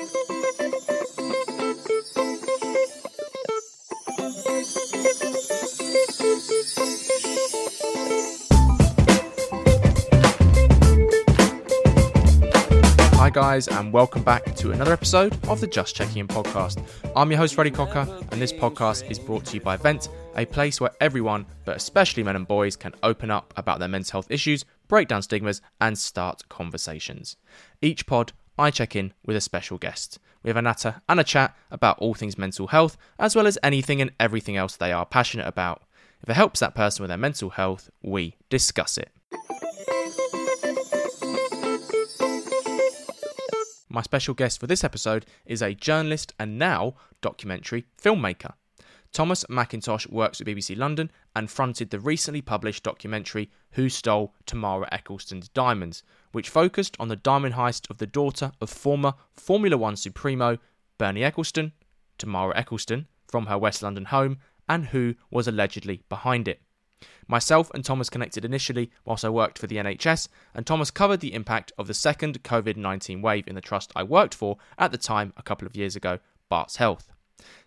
Hi, guys, and welcome back to another episode of the Just Checking In podcast. I'm your host, Freddie Cocker, and this podcast is brought to you by Vent, a place where everyone, but especially men and boys, can open up about their mental health issues, break down stigmas, and start conversations. Each pod, I check in with a special guest. We have a natter and a chat about all things mental health, as well as anything and everything else they are passionate about. If it helps that person with their mental health, we discuss it. My special guest for this episode is a journalist and now documentary filmmaker. Thomas Mackintosh works at BBC London and fronted the recently published documentary Who Stole Tamara Ecclestone's Diamonds, which focused on the diamond heist of the daughter of former Formula One Supremo Bernie Ecclestone, Tamara Ecclestone, from her West London home, and who was allegedly behind it. Myself and Thomas connected initially whilst I worked for the NHS, and Thomas covered the impact of the second COVID 19 wave in the trust I worked for at the time a couple of years ago, Barts Health.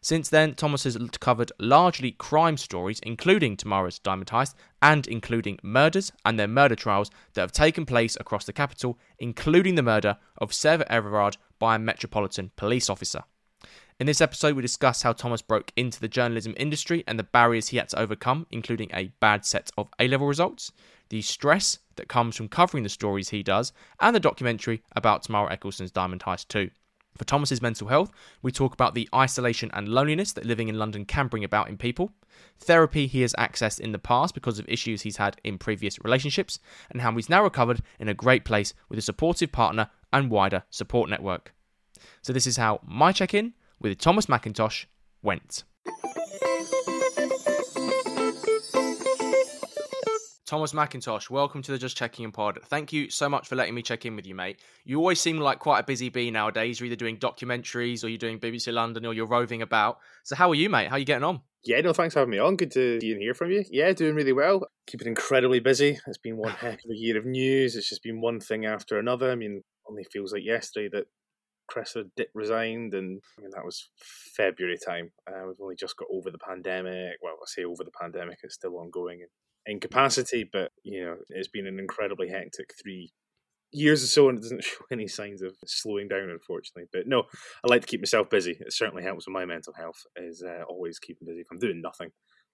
Since then, Thomas has covered largely crime stories, including Tamara's diamond heist and including murders and their murder trials that have taken place across the capital, including the murder of Sarah Everard by a Metropolitan Police officer. In this episode, we discuss how Thomas broke into the journalism industry and the barriers he had to overcome, including a bad set of A level results, the stress that comes from covering the stories he does, and the documentary about Tamara Ecclestone's Diamond Heist 2. For Thomas's mental health, we talk about the isolation and loneliness that living in London can bring about in people, therapy he has accessed in the past because of issues he's had in previous relationships, and how he's now recovered in a great place with a supportive partner and wider support network. So, this is how my check in with Thomas Mackintosh went. Thomas Mackintosh, welcome to the Just Checking In pod. Thank you so much for letting me check in with you, mate. You always seem like quite a busy bee nowadays. You're either doing documentaries or you're doing BBC London or you're roving about. So how are you, mate? How are you getting on? Yeah, no, thanks for having me on. Good to see and hear from you. Yeah, doing really well. Keeping incredibly busy. It's been one heck of a year of news. It's just been one thing after another. I mean, only feels like yesterday that Cressida resigned, and I mean, that was February time. Uh, we've only just got over the pandemic. Well, I say over the pandemic; it's still ongoing in capacity, but you know, it's been an incredibly hectic three years or so, and it doesn't show any signs of slowing down, unfortunately. But no, I like to keep myself busy. It certainly helps with my mental health. Is uh, always keeping busy. If I'm doing nothing,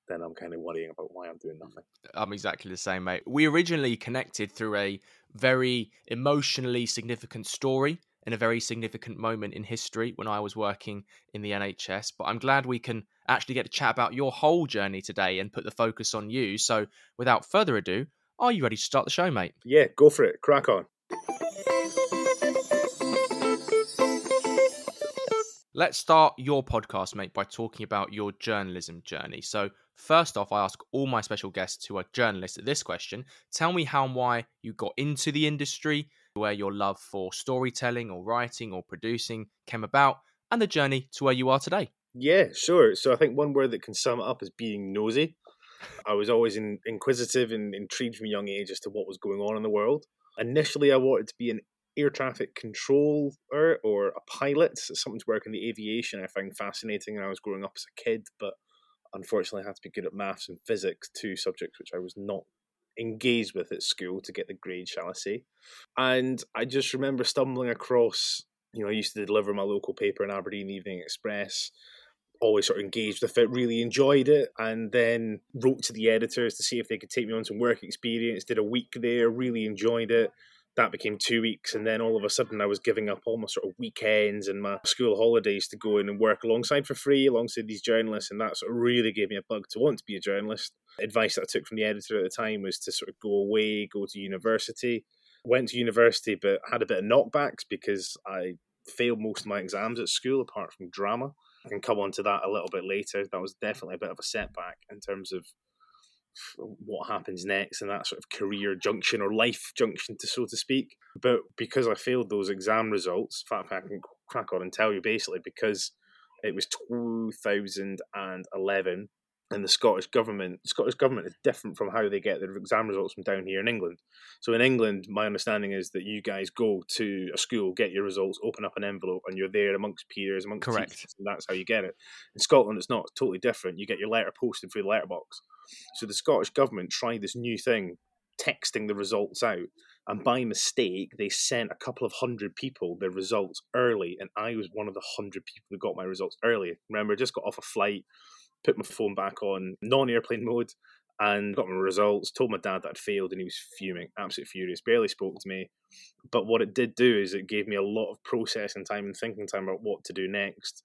then I'm kind of worrying about why I'm doing nothing. I'm exactly the same, mate. We originally connected through a very emotionally significant story in a very significant moment in history when I was working in the NHS. But I'm glad we can actually get to chat about your whole journey today and put the focus on you. So, without further ado, are you ready to start the show, mate? Yeah, go for it. Crack on. Let's start your podcast, mate, by talking about your journalism journey. So, first off, I ask all my special guests who are journalists this question tell me how and why you got into the industry, where your love for storytelling or writing or producing came about, and the journey to where you are today. Yeah, sure. So I think one word that can sum it up is being nosy. I was always in, inquisitive and intrigued from a young age as to what was going on in the world. Initially, I wanted to be an air traffic controller or a pilot, something to work in the aviation I found fascinating when I was growing up as a kid, but unfortunately I had to be good at maths and physics, two subjects which I was not engaged with at school to get the grade, shall I say. And I just remember stumbling across, you know, I used to deliver my local paper in Aberdeen Evening Express, always sort of engaged with it, really enjoyed it, and then wrote to the editors to see if they could take me on some work experience, did a week there, really enjoyed it. That became two weeks, and then all of a sudden, I was giving up almost sort of weekends and my school holidays to go in and work alongside for free, alongside these journalists, and that sort of really gave me a bug to want to be a journalist advice that I took from the editor at the time was to sort of go away, go to university. Went to university, but had a bit of knockbacks because I failed most of my exams at school, apart from drama. I can come on to that a little bit later. That was definitely a bit of a setback in terms of what happens next and that sort of career junction or life junction, to so to speak. But because I failed those exam results, in fact, I can crack on and tell you basically because it was 2011 and the Scottish government. Scottish government is different from how they get their exam results from down here in England. So in England, my understanding is that you guys go to a school, get your results, open up an envelope, and you're there amongst peers, amongst Correct. teachers, and that's how you get it. In Scotland, it's not it's totally different. You get your letter posted through the letterbox. So the Scottish government tried this new thing, texting the results out, and by mistake, they sent a couple of hundred people their results early, and I was one of the hundred people who got my results early. Remember, I just got off a flight put my phone back on non-airplane mode and got my results. Told my dad that I'd failed, and he was fuming, absolutely furious. Barely spoke to me, but what it did do is it gave me a lot of processing time and thinking time about what to do next.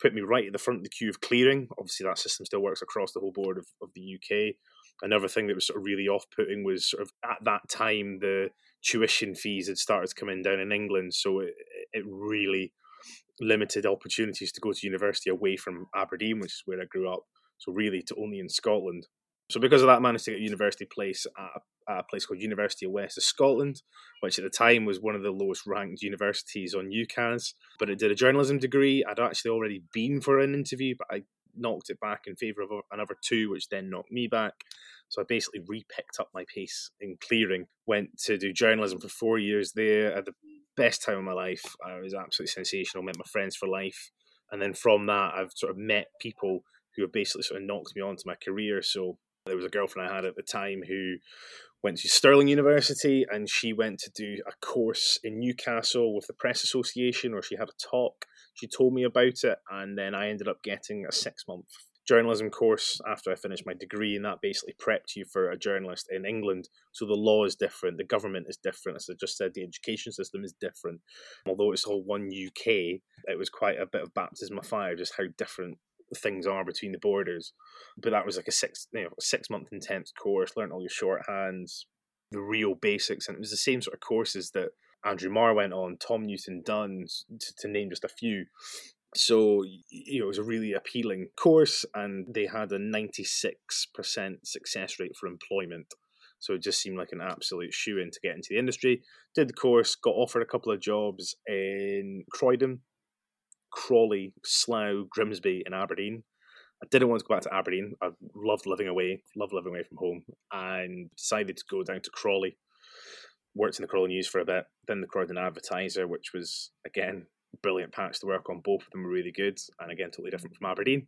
Put me right at the front of the queue of clearing. Obviously, that system still works across the whole board of, of the UK. Another thing that was sort of really off-putting was sort of at that time the tuition fees had started to come in down in England, so it, it really limited opportunities to go to university away from Aberdeen, which is where I grew up. So really, to only in Scotland. So because of that, I managed to get a university place at a, at a place called University of West of Scotland, which at the time was one of the lowest ranked universities on UCAS. But it did a journalism degree. I'd actually already been for an interview, but I knocked it back in favour of another two, which then knocked me back. So I basically re-picked up my pace in clearing. Went to do journalism for four years there. At the best time of my life. I was absolutely sensational. Met my friends for life, and then from that, I've sort of met people who have basically sort of knocked me onto my career. So there was a girlfriend I had at the time who went to Stirling University, and she went to do a course in Newcastle with the Press Association, where she had a talk. She told me about it, and then I ended up getting a six month journalism course after I finished my degree, and that basically prepped you for a journalist in England. So the law is different, the government is different. As I just said, the education system is different. Although it's all one UK, it was quite a bit of baptism of fire, just how different things are between the borders. But that was like a six, you know, six month intense course. Learned all your shorthands, the real basics, and it was the same sort of courses that Andrew Marr went on, Tom Newton Dunn, to, to name just a few. So you know, it was a really appealing course, and they had a ninety six percent success rate for employment. So it just seemed like an absolute shoe in to get into the industry. Did the course, got offered a couple of jobs in Croydon, Crawley, Slough, Grimsby, and Aberdeen. I didn't want to go back to Aberdeen. I loved living away, loved living away from home, and decided to go down to Crawley. Worked in the Crawley News for a bit, then the Croydon Advertiser, which was again brilliant patch to work on. Both of them were really good, and again, totally different from Aberdeen.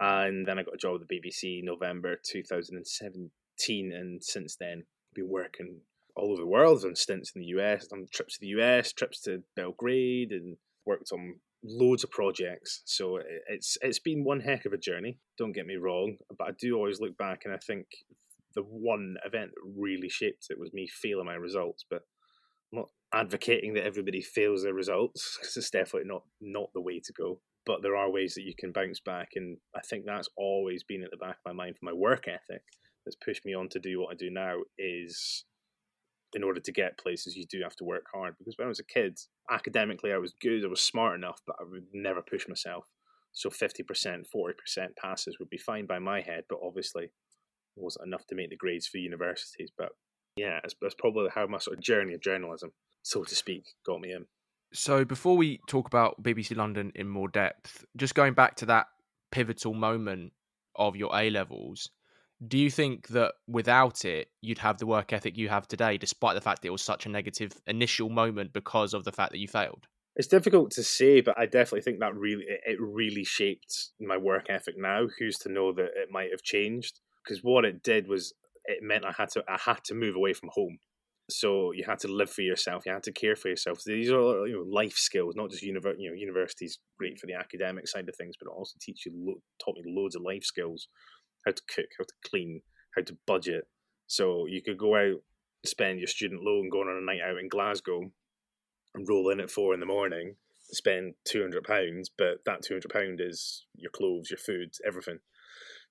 And then I got a job at the BBC November 2017, and since then, been working all over the world on stints in the US, on trips to the US, trips to Belgrade, and worked on loads of projects. So it's it's been one heck of a journey. Don't get me wrong, but I do always look back and I think the one event that really shaped it was me failing my results. But not advocating that everybody fails their results because it's definitely not not the way to go. But there are ways that you can bounce back, and I think that's always been at the back of my mind for my work ethic. That's pushed me on to do what I do now. Is in order to get places, you do have to work hard. Because when I was a kid, academically, I was good, I was smart enough, but I would never push myself. So 50%, 40% passes would be fine by my head, but obviously it wasn't enough to make the grades for universities. But yeah, it's, that's probably how my sort of journey of journalism, so to speak, got me in. So before we talk about BBC London in more depth, just going back to that pivotal moment of your A levels, do you think that without it, you'd have the work ethic you have today, despite the fact that it was such a negative initial moment because of the fact that you failed? It's difficult to say, but I definitely think that really it really shaped my work ethic. Now, who's to know that it might have changed? Because what it did was it meant I had to I had to move away from home. So you had to live for yourself. You had to care for yourself. These are you know life skills, not just univer- you know universities great for the academic side of things, but it also teach you lo- taught me loads of life skills how to cook, how to clean, how to budget. So you could go out, spend your student loan going on a night out in Glasgow, and roll in at four in the morning, spend two hundred pounds, but that two hundred pound is your clothes, your food, everything.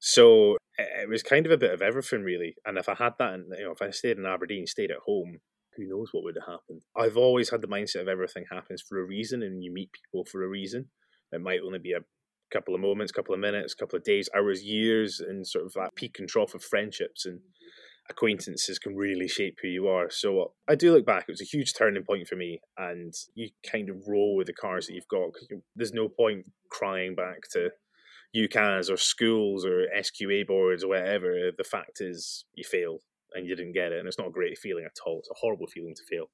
So it was kind of a bit of everything, really. And if I had that, and you know, if I stayed in Aberdeen, stayed at home, who knows what would have happened? I've always had the mindset of everything happens for a reason, and you meet people for a reason. It might only be a couple of moments, couple of minutes, couple of days, hours, years, and sort of that peak and trough of friendships and acquaintances can really shape who you are. So I do look back; it was a huge turning point for me, and you kind of roll with the cars that you've got. There's no point crying back to UCAS or schools or SQA boards or whatever, the fact is you fail and you didn't get it. And it's not a great feeling at all. It's a horrible feeling to fail,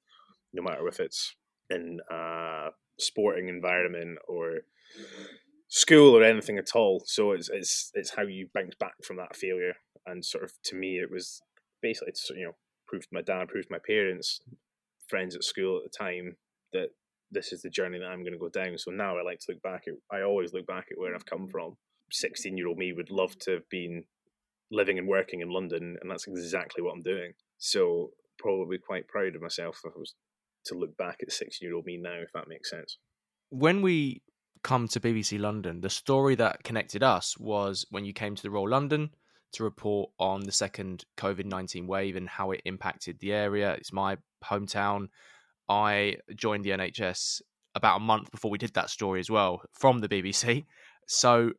no matter if it's in a sporting environment or school or anything at all. So it's it's it's how you bounce back from that failure. And sort of to me, it was basically you know proved my dad, proved my parents, friends at school at the time that this is the journey that I'm going to go down. So now I like to look back at. I always look back at where I've come from. Sixteen year old me would love to have been living and working in London, and that's exactly what I'm doing. So probably quite proud of myself if I was to look back at sixteen year old me now, if that makes sense. When we come to BBC London, the story that connected us was when you came to the Royal London to report on the second COVID 19 wave and how it impacted the area. It's my hometown. I joined the NHS about a month before we did that story as well from the BBC. So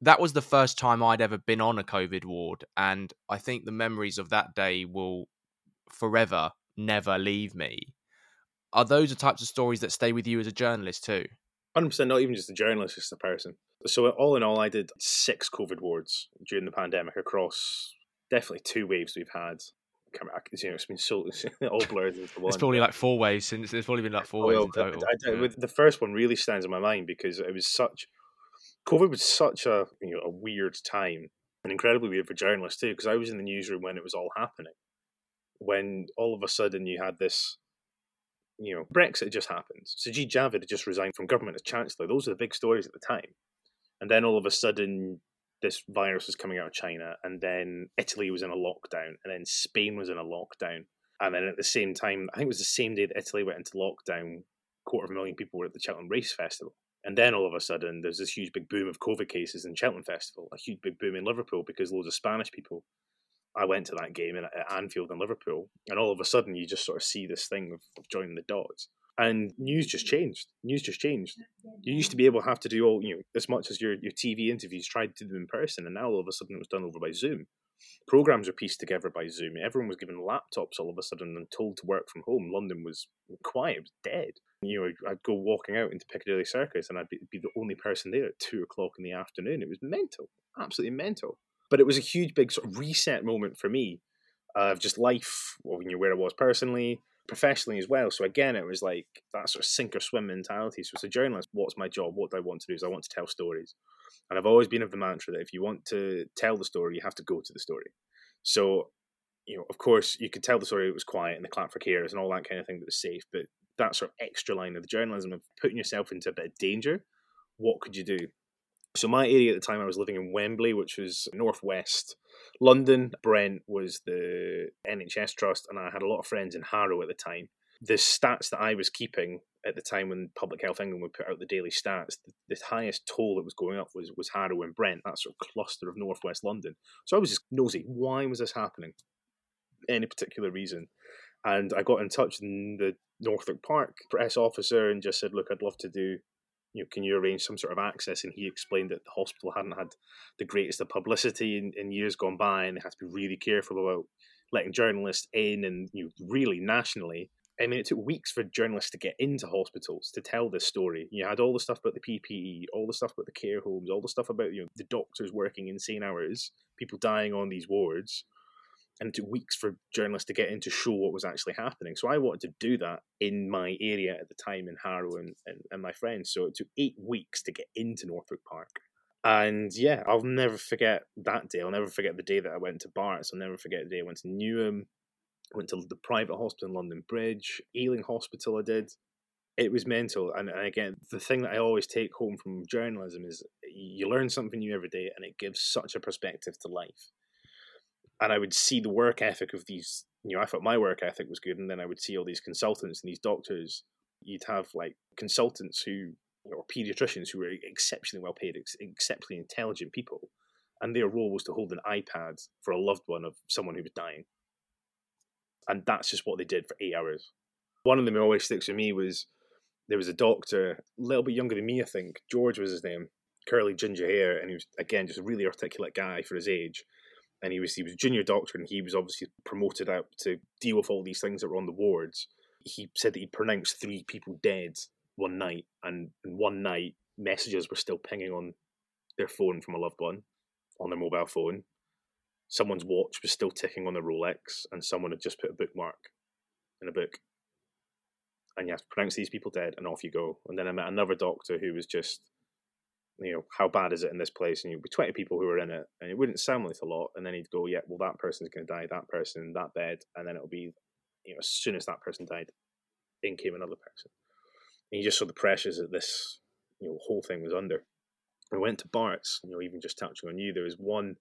that was the first time I'd ever been on a COVID ward. And I think the memories of that day will forever never leave me. Are those the types of stories that stay with you as a journalist too? 100% not even just a journalist, just a person. So, all in all, I did six COVID wards during the pandemic across definitely two waves we've had. You know, it's been so all blurred into one. It's probably like four waves since there's probably been like four oh, waves in total. I, I, yeah. The first one really stands in my mind because it was such COVID was such a you know a weird time and incredibly weird for journalists too because I was in the newsroom when it was all happening. When all of a sudden you had this you know, Brexit just happened. Sajid Javid had just resigned from government as Chancellor. Those were the big stories at the time. And then all of a sudden, this virus was coming out of China, and then Italy was in a lockdown, and then Spain was in a lockdown. And then at the same time, I think it was the same day that Italy went into lockdown, quarter of a million people were at the Cheltenham Race Festival. And then all of a sudden, there's this huge big boom of COVID cases in Cheltenham Festival, a huge big boom in Liverpool because loads of Spanish people I went to that game at Anfield in Liverpool, and all of a sudden you just sort of see this thing of, of joining the dots. And news just changed. News just changed. You used to be able to have to do all, you know, as much as your, your TV interviews, tried to do them in person, and now all of a sudden it was done over by Zoom. Programs are pieced together by Zoom. Everyone was given laptops all of a sudden and told to work from home. London was quiet, it was dead. You know, I'd go walking out into Piccadilly Circus and I'd be, the only person there at two o'clock in the afternoon. It was mental, absolutely mental. But it was a huge, big sort of reset moment for me of just life, well, you know, where I was personally, professionally as well. So again, it was like that sort of sink or swim mentality. So as a journalist, what's my job? What do I want to do? Is I want to tell stories. And I've always been of the mantra that if you want to tell the story, you have to go to the story. So, you know, of course, you could tell the story it was quiet and the clap for carers and all that kind of thing that was safe, but that sort of extra line of the journalism of putting yourself into a bit of danger, what could you do? So my area at the time, I was living in Wembley, which was northwest London. Brent was the NHS trust, and I had a lot of friends in Harrow at the time. The stats that I was keeping at the time when Public Health England would put out the daily stats, the, the highest toll that was going up was was Harrow and Brent, that sort of cluster of northwest London. So I was just nosy. Why was this happening? Any particular reason? And I got in touch with the Northwick Park press officer and just said, "Look, I'd love to do you know, can you arrange some sort of access? And he explained that the hospital hadn't had the greatest of publicity in, in years gone by, and they had to be really careful about letting journalists in, and you know, really nationally. I mean, it took weeks for journalists to get into hospitals to tell this story. You had all the stuff about the PPE, all the stuff about the care homes, all the stuff about you know the doctors working insane hours, people dying on these wards and it took weeks for journalists to get in to show what was actually happening. So I wanted to do that in my area at the time in Harrow and, and, and my friends. So it took eight weeks to get into Northwick Park. And yeah, I'll never forget that day. I'll never forget the day that I went to Barts. I'll never forget the day I went to Newham, went to the private hospital in London Bridge, Ealing Hospital I did. It was mental. And, and again, the thing that I always take home from journalism is you learn something new every day and it gives such a perspective to life and I would see the work ethic of these. You know, I thought my work ethic was good, and then I would see all these consultants and these doctors. You'd have like consultants who, or pediatricians who were exceptionally well paid, ex- exceptionally intelligent people, and their role was to hold an iPad for a loved one of someone who was dying. And that's just what they did for eight hours. One of them always sticks with me was there was a doctor, a little bit younger than me, I think. George was his name, curly ginger hair, and he was again just a really articulate guy for his age and he was he was a junior doctor, and he was obviously promoted out to deal with all these things that were on the wards. He said that he pronounced three people dead one night, and one night messages were still pinging on their phone from a loved one on their mobile phone. Someone's watch was still ticking on the Rolex, and someone had just put a bookmark in a book. And you have to pronounce these people dead, and off you go. And then I met another doctor who was just, you know, how bad is it in this place? And you'd be 20 people who were in it, and it wouldn't sound like a lot. And then he'd go, yeah, well, that person's going to die, that person, that bed. And then it'll be, you know, as soon as that person died, in came another person. And you just saw the pressures that this, you know, whole thing was under. I went to Bart's, you know, even just touching on you, there was one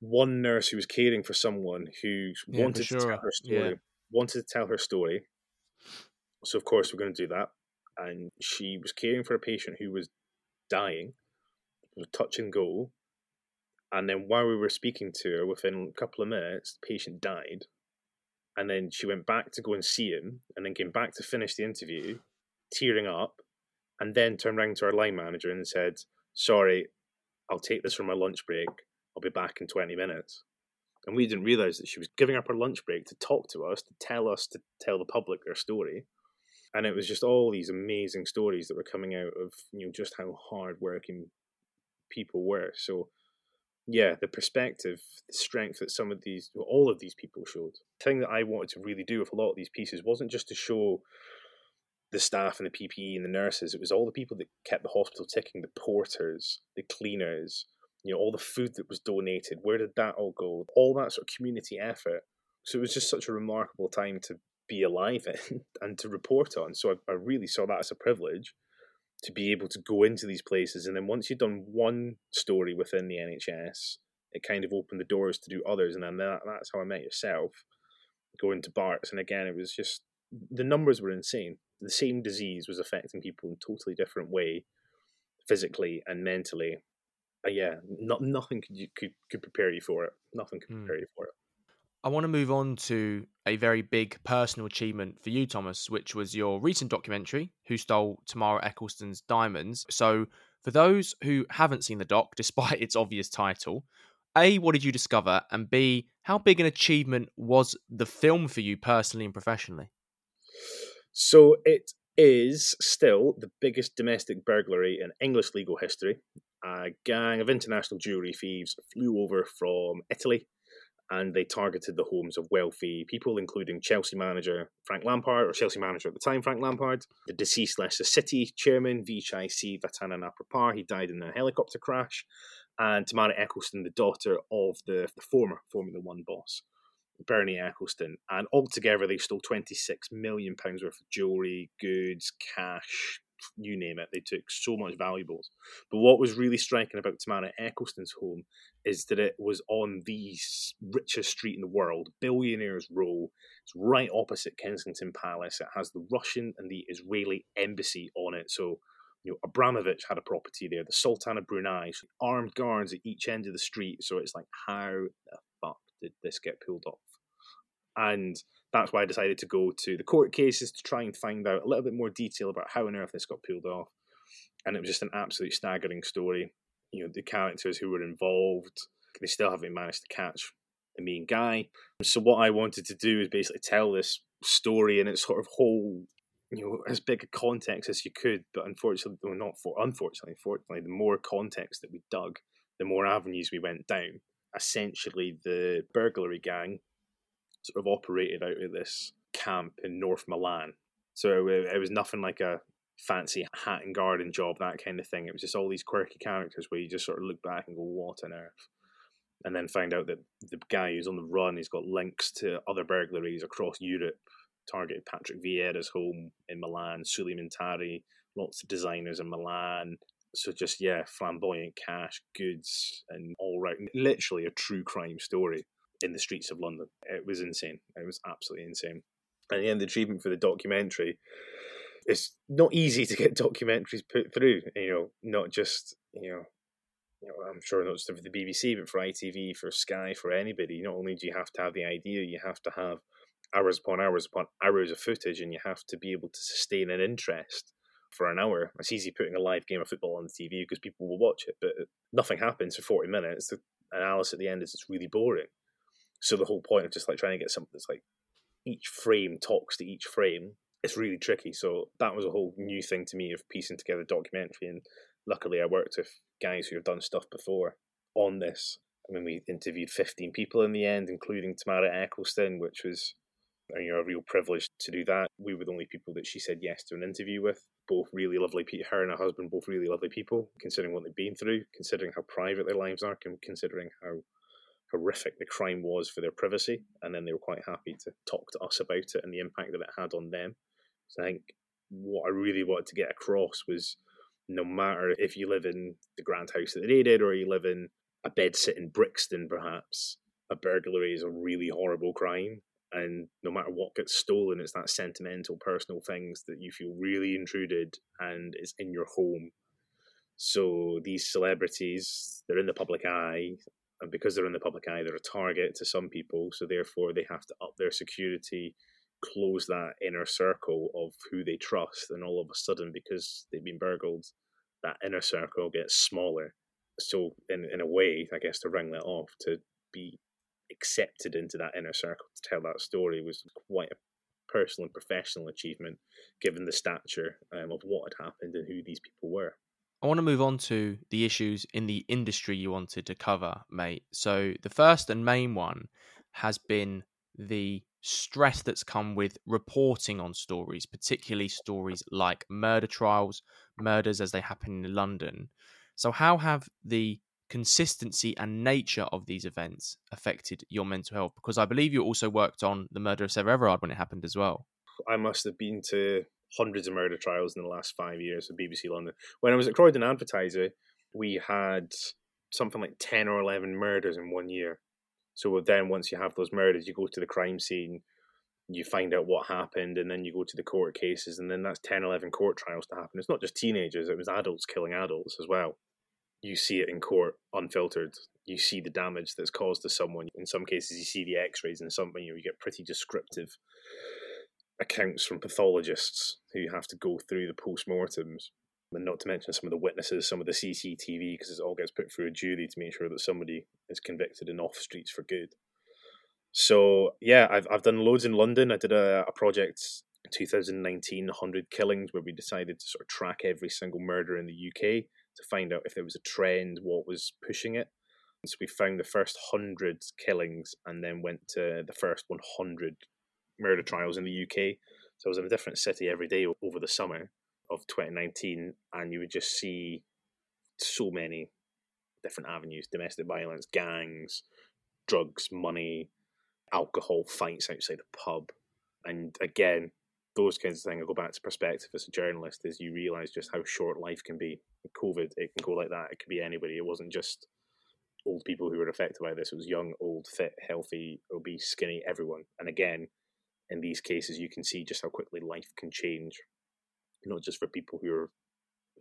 one nurse who was caring for someone who Yeah, wanted for to tell her story, Yeah. wanted to tell her story. So of course we're going to do that. And she was caring for a patient who was dying. Was touch and go. And then while we were speaking to her, within a couple of minutes, the patient died. And then she went back to go and see him, and then came back to finish the interview, tearing up, and then turned around to our line manager and said, "Sorry, I'll take this for my lunch break. I'll be back in twenty minutes." And we didn't realize that she was giving up her lunch break to talk to us, to tell us, to tell the public their story. And it was just all these amazing stories that were coming out of you know just how hard working people were. So yeah, the perspective, the strength that some of these, well, all of these people showed. The thing that I wanted to really do with a lot of these pieces wasn't just to show the staff and the PPE and the nurses. It was all the people that kept the hospital ticking, the porters, the cleaners, you know, all the food that was donated. Where did that all go? All that sort of community effort. So it was just such a remarkable time to be alive in and to report on. So I, I really saw that as a privilege to be able to go into these places. And then once you've done one story within the NHS, it kind of opened the doors to do others. And then that, that's how I met yourself, going to Bart's. And again, it was just the numbers were insane. The same disease was affecting people in a totally different way, physically and mentally. Uh, yeah, not, nothing could, you, could could prepare you for it. Nothing could Hmm. prepare you for it. I want to move on to a very big personal achievement for you, Thomas, which was your recent documentary, Who Stole Tamara Ecclestone's Diamonds. So, for those who haven't seen the doc, despite its obvious title, A, what did you discover? And B, how big an achievement was the film for you personally and professionally? So it is still the biggest domestic burglary in English legal history. A gang of international jewellery thieves flew over from Italy and they targeted the homes of wealthy people, including Chelsea manager Frank Lampard, or Chelsea manager at the time, Frank Lampard, the deceased Leicester City chairman, Vichai Srivaddhanaprabha, he died in a helicopter crash, and Tamara Ecclestone, the daughter of the, the former Formula One boss. Bernie Ecclestone, and altogether they stole twenty six million pounds worth of jewelry, goods, cash, you name it. They took so much valuables. But what was really striking about Tamara Ecclestone's home is that it was on the richest street in the world, Billionaires Row. It's right opposite Kensington Palace. It has the Russian and the Israeli embassy on it. So you know, Abramovich had a property there. The Sultan of Brunei, so armed guards at each end of the street. So it's like, how the fuck did this get pulled off? And that's why I decided to go to the court cases to try and find out a little bit more detail about how on earth this got pulled off. And it was just an absolute staggering story. You know, the characters who were involved, they still haven't managed to catch the main guy. So what I wanted to do is basically tell this story in its sort of whole, you know, as big a context as you could. But unfortunately, well, not for unfortunately, fortunately, the more context that we dug, the more avenues we went down. Essentially, the burglary gang sort of operated out of this camp in North Milan. So it, it was nothing like a fancy Hatton Garden job, that kind of thing. It was just all these quirky characters where you just sort of look back and go, what on earth? And then find out that the guy who's on the run, he's got links to other burglaries across Europe, targeted Patrick Vieira's home in Milan, Sulley Muntari, lots of designers in Milan. So just, yeah, flamboyant cash, goods, and all right, literally a true crime story in the streets of London. It was insane. It was absolutely insane. And end, the treatment for the documentary, it's not easy to get documentaries put through. You know, not just you know, you know, I'm sure not just for the BBC, but for ITV, for Sky, for anybody. Not only do you have to have the idea, you have to have hours upon hours upon hours of footage, and you have to be able to sustain an interest for an hour. It's easy putting a live game of football on the TV because people will watch it, but nothing happens for 40 minutes. The analysis at the end is it's really boring. So the whole point of just like trying to get something that's like each frame talks to each frame it's really tricky. So that was a whole new thing to me of piecing together documentary. And luckily, I worked with guys who have done stuff before on this. I mean, we interviewed 15 people in the end, including Tamara Ecclestone, which was you know, a real privilege to do that. We were the only people that she said yes to an interview with. Both really lovely people. Her and her husband, both really lovely people, considering what they've been through, considering how private their lives are, considering how horrific the crime was for their privacy. And then they were quite happy to talk to us about it and the impact that it had on them. So I think what I really wanted to get across was no matter if you live in the grand house that they did or you live in a bed sit in Brixton, perhaps, a burglary is a really horrible crime. And no matter what gets stolen, it's that sentimental, personal things that you feel really intruded and it's in your home. So these celebrities, they're in the public eye, and because they're in the public eye, they're a target to some people. So therefore, they have to up their security close that inner circle of who they trust, and all of a sudden, because they've been burgled, that inner circle gets smaller. So, in in a way, I guess to ring that off, to be accepted into that inner circle to tell that story was quite a personal and professional achievement, given the stature um, of what had happened and who these people were. I want to move on to the issues in the industry you wanted to cover, mate. So, the first and main one has been the stress that's come with reporting on stories, particularly stories like murder trials, murders as they happen in London. So, how have the consistency and nature of these events affected your mental health? Because I believe you also worked on the murder of Sarah Everard when it happened as well. I must have been to hundreds of murder trials in the last five years of BBC London. When I was at Croydon Advertiser, we had something like 10 or 11 murders in one year. So then once you have those murders, you go to the crime scene, you find out what happened, and then you go to the court cases, and then that's 10, 11 court trials to happen. It's not just teenagers, it was adults killing adults as well. You see it in court, unfiltered. You see the damage that's caused to someone. In some cases, you see the x rays, and some you, know, you get pretty descriptive accounts from pathologists who have to go through the post mortems and not to mention some of the witnesses, some of the CCTV, because it all gets put through a jury to make sure that somebody is convicted and off streets for good. So yeah, I've I've done loads in London. I did a, a project in 2019, 100 killings, where we decided to sort of track every single murder in the UK to find out if there was a trend, what was pushing it. And So we found the first hundred killings, and then went to the first 100 murder trials in the UK. So I was in a different city every day over the summer of 2019, and you would just see so many different avenues domestic violence, gangs, drugs, money, alcohol, fights outside the pub. And again, those kinds of things, I go back to perspective as a journalist, is you realize just how short life can be. COVID, it can go like that. It could be anybody. It wasn't just old people who were affected by this. It was young, old, fit, healthy, obese, skinny, everyone. And again, in these cases, you can see just how quickly life can change not just for people who are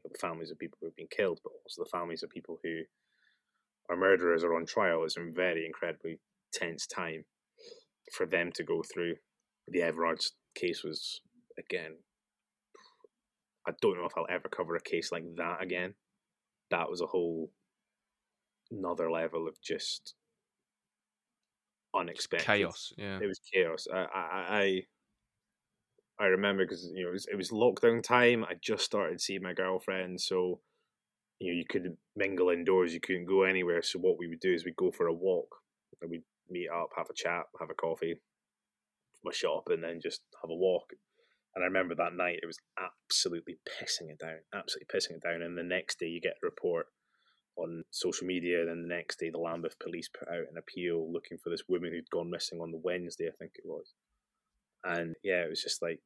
the families of people who have been killed, but also the families of people who are murderers or on trial. It's a very incredibly tense time for them to go through. The Everard's case was again. I don't know if I'll ever cover a case like that again. That was a whole another level of just unexpected chaos. Yeah, it was chaos. I, I, I remember because you know it was, it was lockdown time. I just started seeing my girlfriend, so you know you couldn't mingle indoors. You couldn't go anywhere. So what we would do is we'd go for a walk, and we'd meet up, have a chat, have a coffee, from a shop, and then just have a walk. And I remember that night it was absolutely pissing it down, absolutely pissing it down. And the next day you get a report on social media, then the next day the Lambeth police put out an appeal looking for this woman who'd gone missing on the Wednesday, I think it was. And yeah, it was just like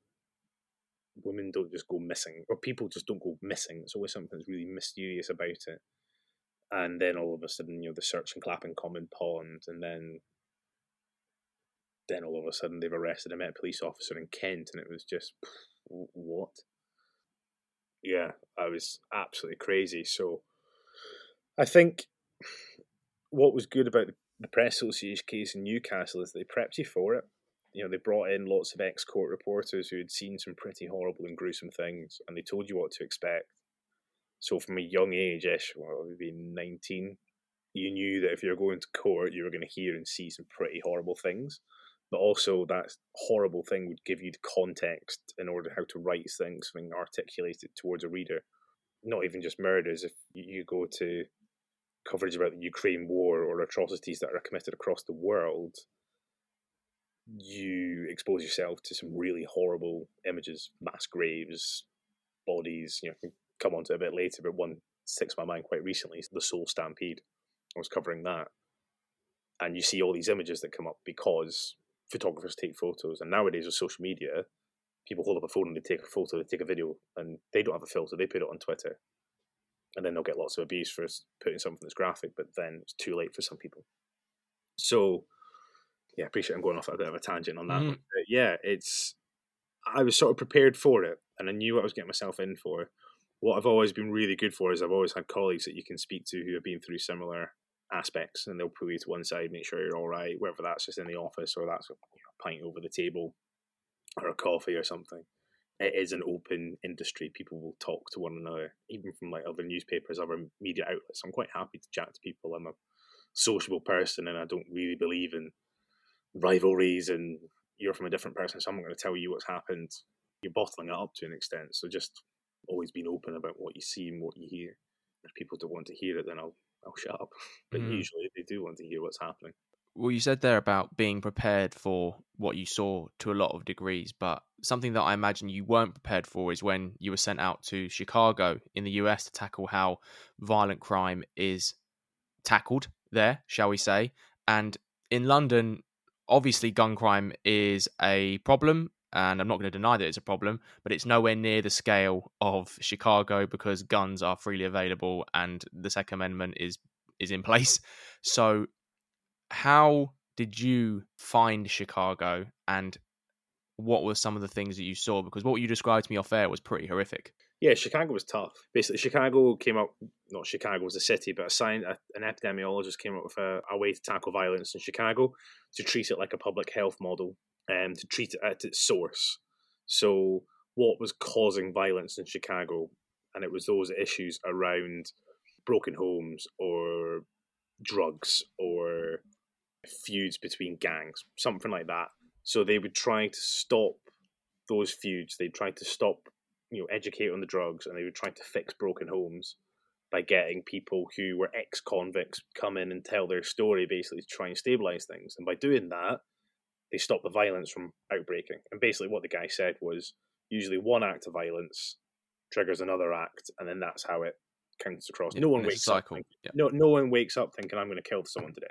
women don't just go missing, or people just don't go missing. It's always something that's really mysterious about it. And then all of a sudden, you know, the search and Clapham Common Pond, and then then all of a sudden they've arrested a Met Police officer in Kent, and it was just what? Yeah, I was absolutely crazy. So I think what was good about the Press Association case in Newcastle is they prepped you for it you know, they brought in lots of ex court reporters who had seen some pretty horrible and gruesome things, and they told you what to expect. So, from a young age ish, well, maybe 19, you knew that if you were going to court, you were going to hear and see some pretty horrible things. but also that horrible thing would give you the context in order how to write things and articulate it towards a reader. Not even just murders. If you go to coverage about the Ukraine war or atrocities that are committed across the world, you expose yourself to some really horrible images, mass graves, bodies. You know, I can come on to a bit later, but one sticks my mind quite recently, the Seoul Stampede. I was covering that. And you see all these images that come up because photographers take photos. And nowadays with social media, people hold up a phone and they take a photo, they take a video, and they don't have a filter, they put it on Twitter. And then they'll get lots of abuse for putting something that's graphic, but then it's too late for some people. So, yeah, I appreciate I'm going off a bit of a tangent on that. Mm. But yeah, it's I was sort of prepared for it, and I knew what I was getting myself in for. What I've always been really good for is I've always had colleagues that you can speak to who have been through similar aspects, and they'll pull you to one side, make sure you're all right, whether that's just in the office or that's a pint over the table or a coffee or something. It is an open industry. People will talk to one another, even from like other newspapers, other media outlets. I'm quite happy to chat to people. I'm a sociable person, and I don't really believe in rivalries and you're from a different person, so I'm not going to tell you what's happened. You're bottling it up to an extent. So just always being open about what you see and what you hear. If people don't want to hear it, then I'll I'll shut up. But mm. usually they do want to hear what's happening. Well, you said there about being prepared for what you saw to a lot of degrees, but something that I imagine you weren't prepared for is when you were sent out to Chicago in the US to tackle how violent crime is tackled there, shall we say. And in London, obviously, gun crime is a problem and I'm not going to deny that it's a problem, but it's nowhere near the scale of Chicago because guns are freely available and the Second Amendment is is in place. So, how did you find Chicago, and what were some of the things that you saw? Because what you described to me off air was pretty horrific. Yeah, Chicago was tough. Basically, Chicago came up, not Chicago was a city, but a sign, an epidemiologist came up with a, a way to tackle violence in Chicago to treat it like a public health model um, to treat it at its source. So, what was causing violence in Chicago? And it was those issues around broken homes or drugs or feuds between gangs, something like that. So they would try to stop those feuds. They'd try to stop, you know, educate on the drugs, and they would try to fix broken homes by getting people who were ex-convicts come in and tell their story, basically to try and stabilize things. And by doing that, they stop the violence from outbreaking. And basically, what the guy said was usually one act of violence triggers another act, and then that's how it counts across. Yeah, no one wakes up. Thinking, yeah. No, no one wakes up thinking I'm going to kill someone today,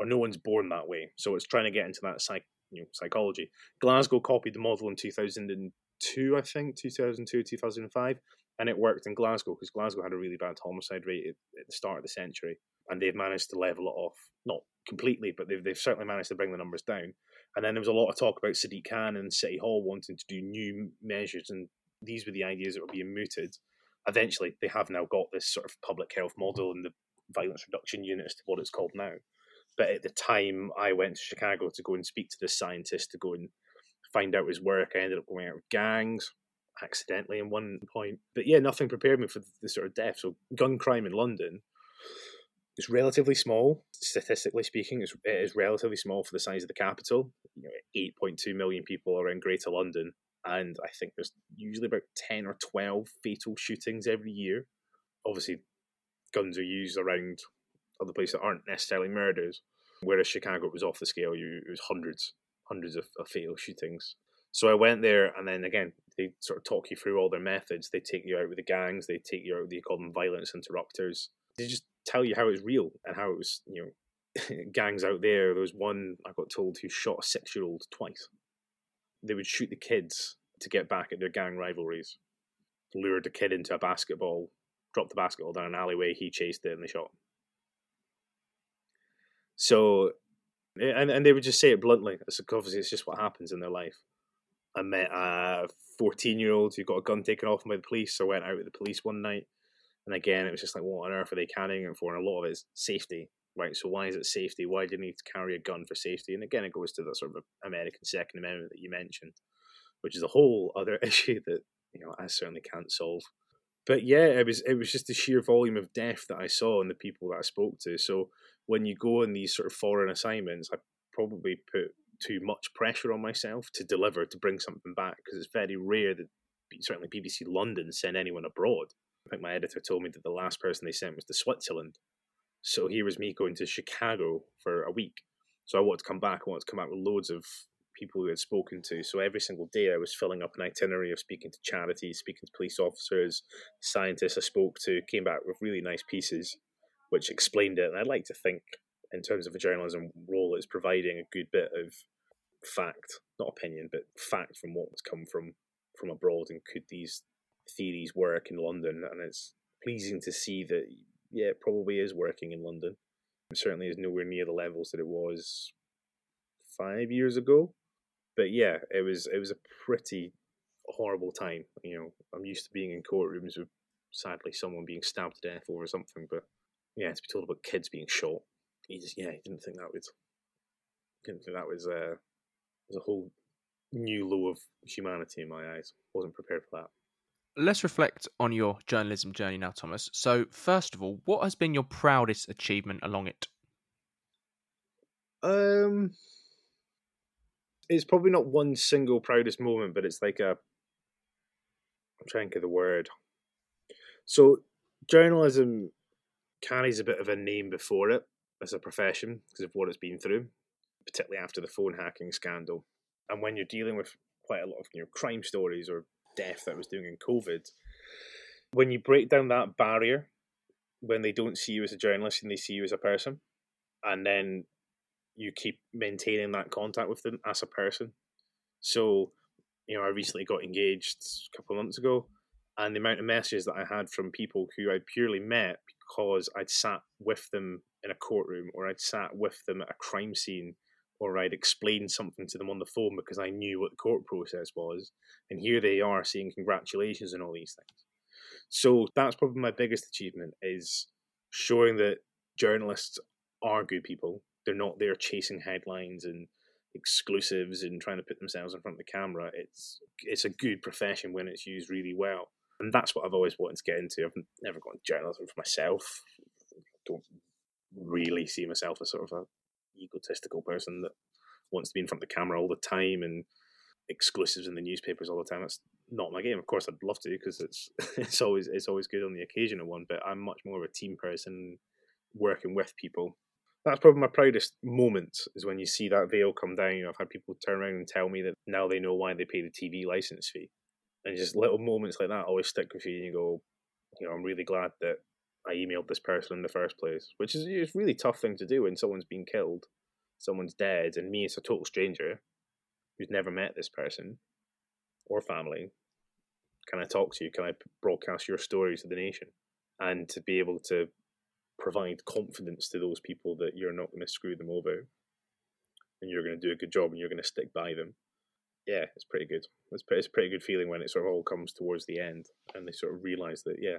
or no one's born that way. So it's trying to get into that psych, you know, psychology. Glasgow copied the model in 2002, I think, 2002, 2005, and it worked in Glasgow because Glasgow had a really bad homicide rate at, at the start of the century, and they've managed to level it off. Not completely, but they've, they've certainly managed to bring the numbers down. And then there was a lot of talk about Sadiq Khan and City Hall wanting to do new measures, and these were the ideas that were being mooted. Eventually, they have now got this sort of public health model and the violence reduction unit as to what it's called now. But at the time, I went to Chicago to go and speak to this scientist to go and find out his work. I ended up going out with gangs accidentally in one point. But yeah, nothing prepared me for the sort of death. So gun crime in London is relatively small, statistically speaking. It's, it is relatively small for the size of the capital. You know, 8.2 million people are in Greater London, and I think there's usually about 10 or 12 fatal shootings every year. Obviously, guns are used around other places that aren't necessarily murders, whereas Chicago it was off the scale. You, it was hundreds, hundreds of, of fatal shootings. So I went there, and then again, they sort of talk you through all their methods. They take you out with the gangs. They take you out. They call them violence interrupters. They just tell you how it's real and how it was, you know, gangs out there. There was one I got told who shot a six year old twice. They would shoot the kids to get back at their gang rivalries. Lured the kid into a basketball, dropped the basketball down an alleyway, he chased it and they shot him. So, and, and they would just say it bluntly. It's obviously it's just what happens in their life. I met a 14 year old who got a gun taken off him by the police. So I went out with the police one night and again, it was just like, what on earth are they carrying it for? And a lot of it is safety, right? So why is it safety? Why do you need to carry a gun for safety? And again, it goes to that sort of American Second Amendment that you mentioned, which is a whole other issue that you know I certainly can't solve. But yeah, it was it was just the sheer volume of death that I saw and the people that I spoke to. So when you go on these sort of foreign assignments, I probably put too much pressure on myself to deliver to bring something back because it's very rare that certainly BBC London send anyone abroad. I think my editor told me that the last person they sent was to Switzerland. So here was me going to Chicago for a week. So I wanted to come back. I wanted to come back with loads of people who had spoken to. So every single day I was filling up an itinerary of speaking to charities, speaking to police officers, scientists I spoke to, came back with really nice pieces which explained it. And I'd like to think, in terms of a journalism role, it's providing a good bit of fact, not opinion, but fact from what's come from from abroad and could these theories work in London? And it's pleasing to see that yeah, it probably is working in London. It certainly is nowhere near the levels that it was five years ago. But yeah, it was it was a pretty horrible time. You know, I'm used to being in courtrooms with sadly someone being stabbed to death over something, but yeah, to be told about kids being shot, he just yeah, he didn't think that was didn't think that was uh was a whole new low of humanity in my eyes. Wasn't prepared for that. Let's reflect on your journalism journey now, Thomas. So, first of all, what has been your proudest achievement along it? Um, it's probably not one single proudest moment, but it's like a. I'm trying to get the word. So, journalism carries a bit of a name before it as a profession because of what it's been through, particularly after the phone hacking scandal. And when you're dealing with quite a lot of you know crime stories or death that was doing in COVID, when you break down that barrier, when they don't see you as a journalist and they see you as a person, and then you keep maintaining that contact with them as a person. So, you know, I recently got engaged a couple of months ago, and the amount of messages that I had from people who I purely met because I'd sat with them in a courtroom or I'd sat with them at a crime scene or I'd explained something to them on the phone because I knew what the court process was. And here they are saying congratulations and all these things. So that's probably my biggest achievement is showing that journalists are good people. They're not there chasing headlines and exclusives and trying to put themselves in front of the camera. It's it's a good profession when it's used really well and that's what I've always wanted to get into. I've never gone journalism for myself. I don't really see myself as sort of a egotistical person that wants to be in front of the camera all the time and exclusives in the newspapers all the time. That's not my game. Of course, I'd love to because it's it's always it's always good on the occasional one. But I'm much more of a team person, working with people. That's probably my proudest moment is when you see that veil come down. I've had people turn around and tell me that now they know why they pay the TV license fee and just little moments like that always stick with you and you go you know i'm really glad that i emailed this person in the first place which is a really tough thing to do when someone's been killed someone's dead and me as a total stranger who's never met this person or family can i talk to you? Can i broadcast your story to the nation? And to be able to provide confidence to those people that you're not going to screw them over and you're going to do a good job and you're going to stick by them yeah, it's pretty good. It's, it's a pretty good feeling when it sort of all comes towards the end and they sort of realize that, yeah,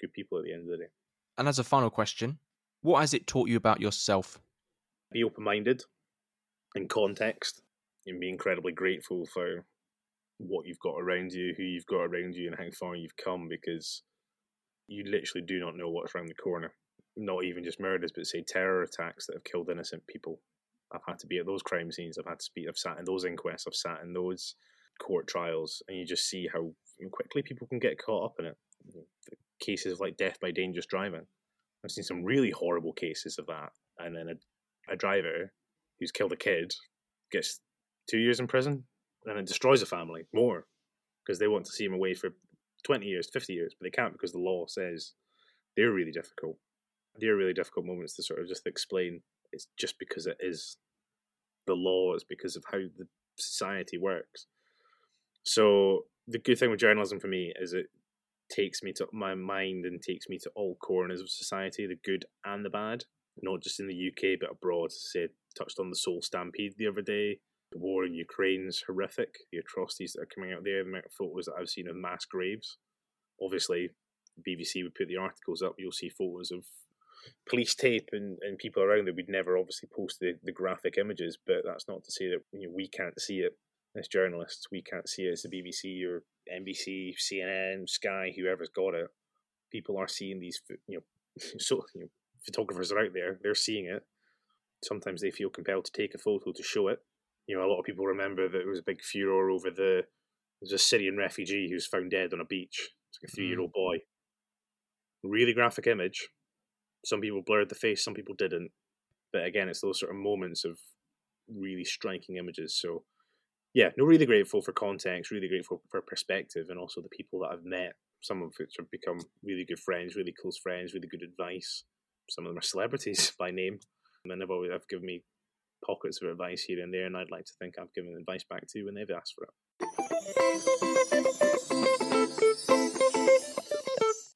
good people at the end of the day. And as a final question, what has it taught you about yourself? Be open minded in context and be incredibly grateful for what you've got around you, who you've got around you, and how far you've come because you literally do not know what's around the corner. Not even just murders, but say terror attacks that have killed innocent people. I've had to be at those crime scenes. I've had to speak. I've sat in those inquests. I've sat in those court trials, and you just see how quickly people can get caught up in it. The cases of like death by dangerous driving. I've seen some really horrible cases of that, and then a, a driver who's killed a kid gets two years in prison, and it destroys a family more because they want to see him away for twenty years, fifty years, but they can't because the law says they're really difficult. They're really difficult moments to sort of just explain it's just because it is the law, it's because of how the society works. So the good thing with journalism for me is it takes me to my mind and takes me to all corners of society, the good and the bad, not just in the UK but abroad. Say touched on the Seoul Stampede the other day. The war in Ukraine is horrific. The atrocities that are coming out there, the amount of photos that I've seen of mass graves. Obviously, BBC would put the articles up. You'll see photos of police tape and, and people around there, we'd never obviously post the, the graphic images, but that's not to say that you know, we can't see it as journalists. We can't see it as the BBC or NBC, CNN, Sky, whoever's got it. People are seeing these, you know, so you know, photographers are out there. They're seeing it. Sometimes they feel compelled to take a photo to show it. You know, a lot of people remember that there was a big furor over the there's a Syrian refugee who's found dead on a beach. It's like a three year old mm. boy. Really graphic image. Some people blurred the face, some people didn't. But again, it's those sort of moments of really striking images. So, yeah, no, really grateful for context, really grateful for perspective, and also the people that I've met. Some of which have become really good friends, really close friends, really good advice. Some of them are celebrities by name, and they've always have given me pockets of advice here and there, and I'd like to think I've given advice back to when they've asked for it.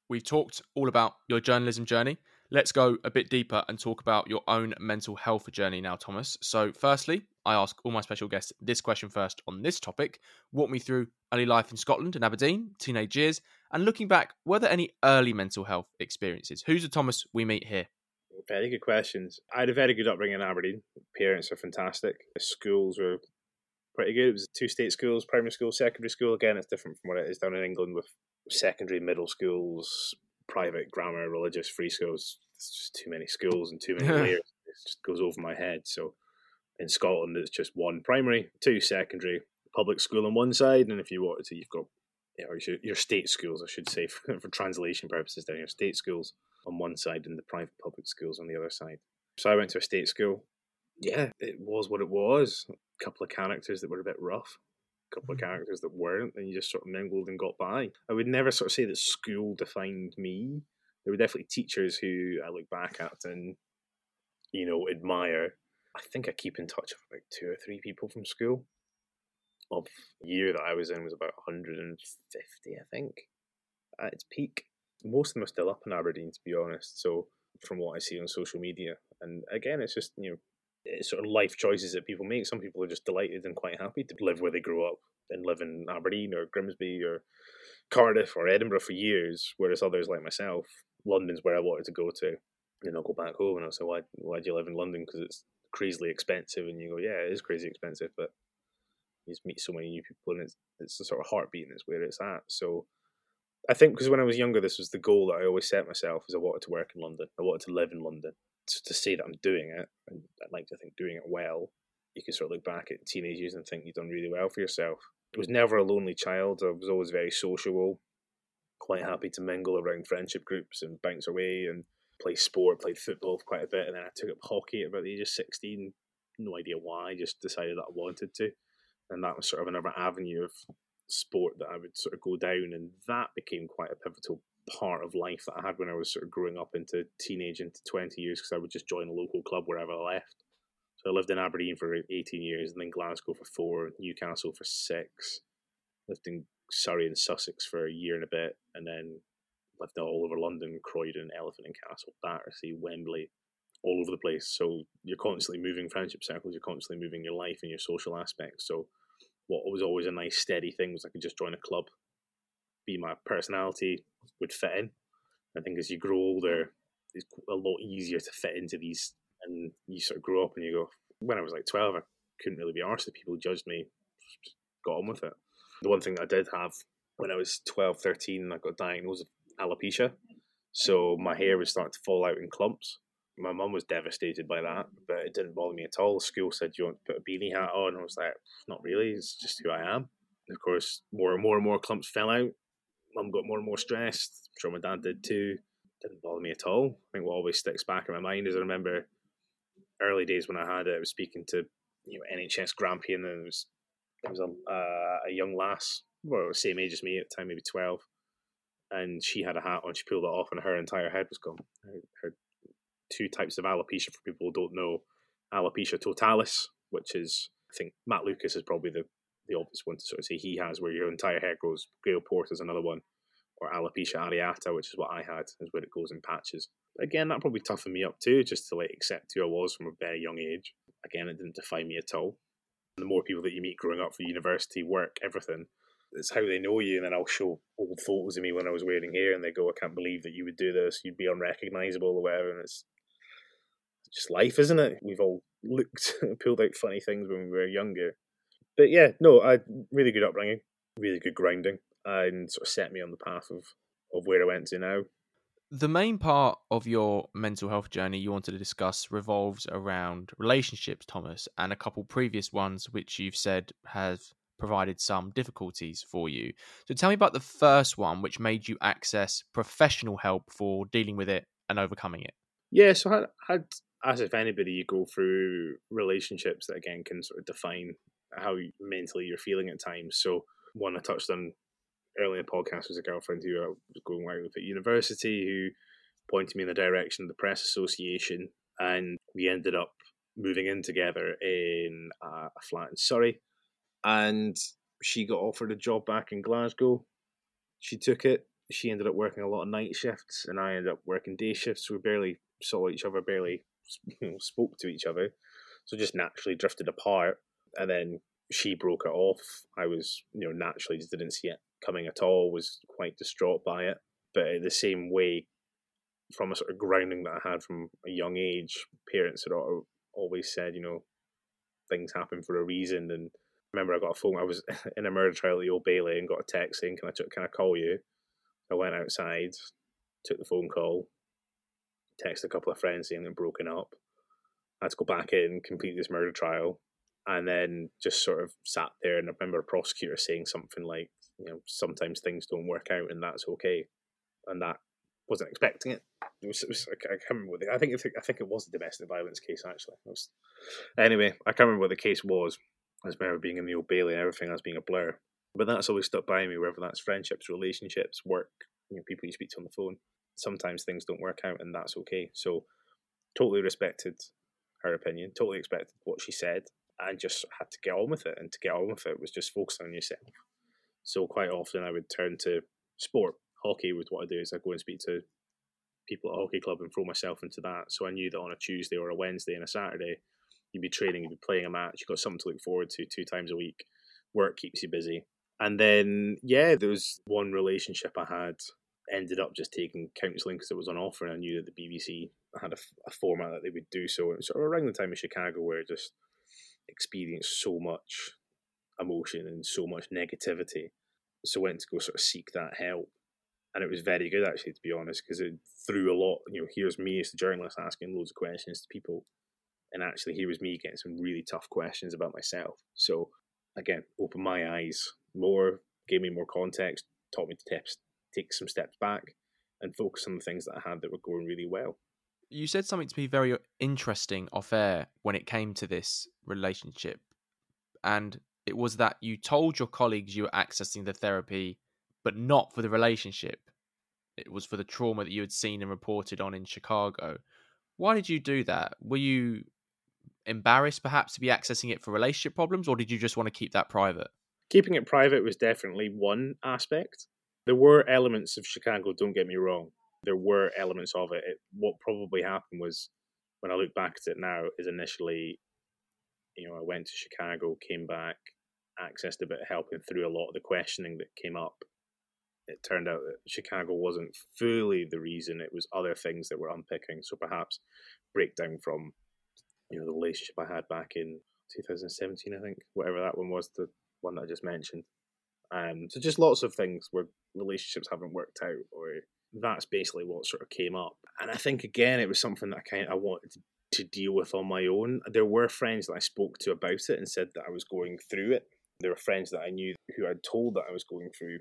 We've talked all about your journalism journey. Let's go a bit deeper and talk about your own mental health journey now, Thomas. So, firstly, I ask all my special guests this question first on this topic. Walk me through early life in Scotland and Aberdeen, teenage years, and looking back, were there any early mental health experiences? Who's the Thomas we meet here? Very good questions. I had a very good upbringing in Aberdeen. Parents are fantastic. The schools were pretty good. It was two state schools, primary school, secondary school. Again, it's different from what it is down in England with secondary, middle schools, private, grammar, religious, free schools. It's just too many schools and too many layers. It just goes over my head. So in Scotland, it's just one primary, two secondary, public school on one side, and if you wanted to, you've got you know, your, your state schools, I should say, for, for translation purposes, down your state schools on one side and the private public schools on the other side. So I went to a state school. Yeah, it was what it was. A couple of characters that were a bit rough, couple of characters that weren't, and you just sort of mingled and got by. I would never sort of say that school defined me. There were definitely teachers who I look back at and, you know, admire. I think I keep in touch with like two or three people from school. Of the year that I was in was about 150, I think, at its peak most of them are still up in Aberdeen, to be honest. So from what I see on social media, and again, it's just you know, Eh, sort of life choices that people make. Some people are just delighted and quite happy to live where they grew up and live in Aberdeen or Grimsby or Cardiff or Edinburgh for years, whereas others like myself, London's where I wanted to go to. And I'll go back home and I'll say, why, why do you live in London? Because it's crazily expensive. And you go, yeah, it is crazy expensive, but you just meet so many new people and it's, it's the sort of heartbeat and it's where it's at. So I think because when I was younger, this was the goal that I always set myself: is I wanted to work in London. I wanted to live in London. To say that I'm doing it, and I'd like to think doing it well, you can sort of look back at teenage years and think you've done really well for yourself. I was never a lonely child. I was always very sociable, quite happy to mingle around friendship groups and bounce away and play sport, played football quite a bit, and then I took up hockey at about the age of sixteen. No idea why, just decided that I wanted to, and that was sort of another avenue of sport that I would sort of go down, and that became quite a pivotal part of life that I had when I was sort of growing up into teenage into twenty years because I would just join a local club wherever I left. So I lived in Aberdeen for eighteen years, and then Glasgow for four, Newcastle for six, lived in Surrey and Sussex for a year and a bit, and then lived all over London, Croydon, Elephant and Castle, Battersea, Wembley, all over the place. So you're constantly moving friendship circles, you're constantly moving your life and your social aspects. So what was always a nice steady thing was I could just join a club, be my personality would fit in. I think as you grow older, it's a lot easier to fit into these, and you sort of grow up and you go. When I was like twelve, I couldn't really be arsed people judged me. Just got on with it. The one thing that I did have when I was 12, 13, I got diagnosed with alopecia. So my hair was starting to fall out in clumps my mum was devastated by that, but it didn't bother me at all. School said, "You want to put a beanie hat on?" I was like, "Not really. It's just who I am." And of course, more and more and more clumps fell out. Mum got more and more stressed. I'm sure my dad did too. Didn't bother me at all. I think what always sticks back in my mind is I remember early days when I had it. I was speaking to you know NHS Grampian, and it was it was a uh, a young lass, well, same age as me at the time, maybe twelve, and she had a hat on. She pulled it off, and her entire head was gone. Her, her two types of alopecia for people who don't know. Alopecia totalis, which is, I think Matt Lucas is probably the, the obvious one to sort of say he has, where your entire hair grows. Grail Port is another one. Or alopecia areata, which is what I had, is where it goes in patches. Again, that probably toughened me up too, just to like accept who I was from a very young age. Again, it didn't define me at all. And the more people that you meet growing up for university, work, everything, it's how they know you. And then I'll show old photos of me when I was wearing hair, and they go, "I can't believe that you would do this. You'd be unrecognizable or whatever." And it's just life, isn't it? We've all looked pulled out funny things when we were younger. But yeah, no, I really good upbringing, really good grounding, and sort of set me on the path of of where I went to now. The main part of your mental health journey you wanted to discuss revolves around relationships, Thomas, and a couple previous ones which you've said have provided some difficulties for you. So tell me about the first one which made you access professional help for dealing with it and overcoming it. Yeah, so I had, as if anybody, you go through relationships that again can sort of define how mentally you're feeling at times. So one I touched on earlier in podcast was a girlfriend who I was going out with at university who pointed me in the direction of the press association, and we ended up moving in together in a, flat in Surrey. And she got offered a job back in Glasgow. She took it. She ended up working a lot of night shifts, and I ended up working day shifts. We barely saw each other, barely spoke to each other. So just naturally drifted apart. And then she broke it off. I was, you know, naturally just didn't see it coming at all, was quite distraught by it. But the same way, from a sort of grounding that I had from a young age, parents had always said, you know, things happen for a reason. And I remember I got a phone, I was in a murder trial at the Old Bailey and got a text saying, can I, can I call you? I went outside, took the phone call, texted a couple of friends saying they'd broken up. I had to go back in, complete this murder trial, and then just sort of sat there. And I remember a prosecutor saying something like, you know, sometimes things don't work out, and that's okay. And that wasn't expecting it. It was, it was I can't remember what the, I think. I think it was a domestic violence case actually. Was, anyway, I can't remember what the case was. I remember being in the Old Bailey and everything as being a blur. But that's always stuck by me, whether that's friendships, relationships, work, you know, people you speak to on the phone. Sometimes things don't work out, and that's okay. So, totally respected her opinion, totally expected what she said, and just had to get on with it. And to get on with it was just focusing on yourself. So quite often I would turn to sport. Hockey was what I do is I go and speak to people at a hockey club and throw myself into that. So I knew that on a Tuesday or a Wednesday and a Saturday, you'd be training, you'd be playing a match, you've got something to look forward to two times a week. Work keeps you busy. And then, yeah, there was one relationship I had ended up just taking counselling because it was on offer and I knew that the BBC had a, a format that they would do so. And sort of around the time of Chicago where just experienced so much emotion and so much negativity. So went to go sort of seek that help. And it was very good actually, to be honest, because it threw a lot. You know, here's me as a journalist asking loads of questions to people, and actually here was me getting some really tough questions about myself. So again, opened my eyes more, gave me more context, taught me to take some steps back, and focus on the things that I had that were going really well. You said something to me very uh, interesting off air when it came to this relationship, and it was that you told your colleagues you were accessing the therapy, but not for the relationship. It was for the trauma that you had seen and reported on in Chicago. Why did you do that? Were you embarrassed perhaps to be accessing it for relationship problems, or did you just want to keep that private? Keeping it private was definitely one aspect. There were elements of Chicago, don't get me wrong. There were elements of it. it what probably happened was, when I look back at it now, is initially, you know, I went to Chicago, came back, accessed a bit of help and through a lot of the questioning that came up, it turned out that Chicago wasn't fully the reason. It was other things that were unpicking. So perhaps breakdown from, you know, the relationship I had back in 2017, I think, whatever that one was, the one that I just mentioned. Um, so just lots of things where relationships haven't worked out, or that's basically what sort of came up. And I think again, it was something that I kind of I wanted to, deal with on my own. There were friends that I spoke to about it and said that I was going through it, there were friends that I knew who I'd told that I was going through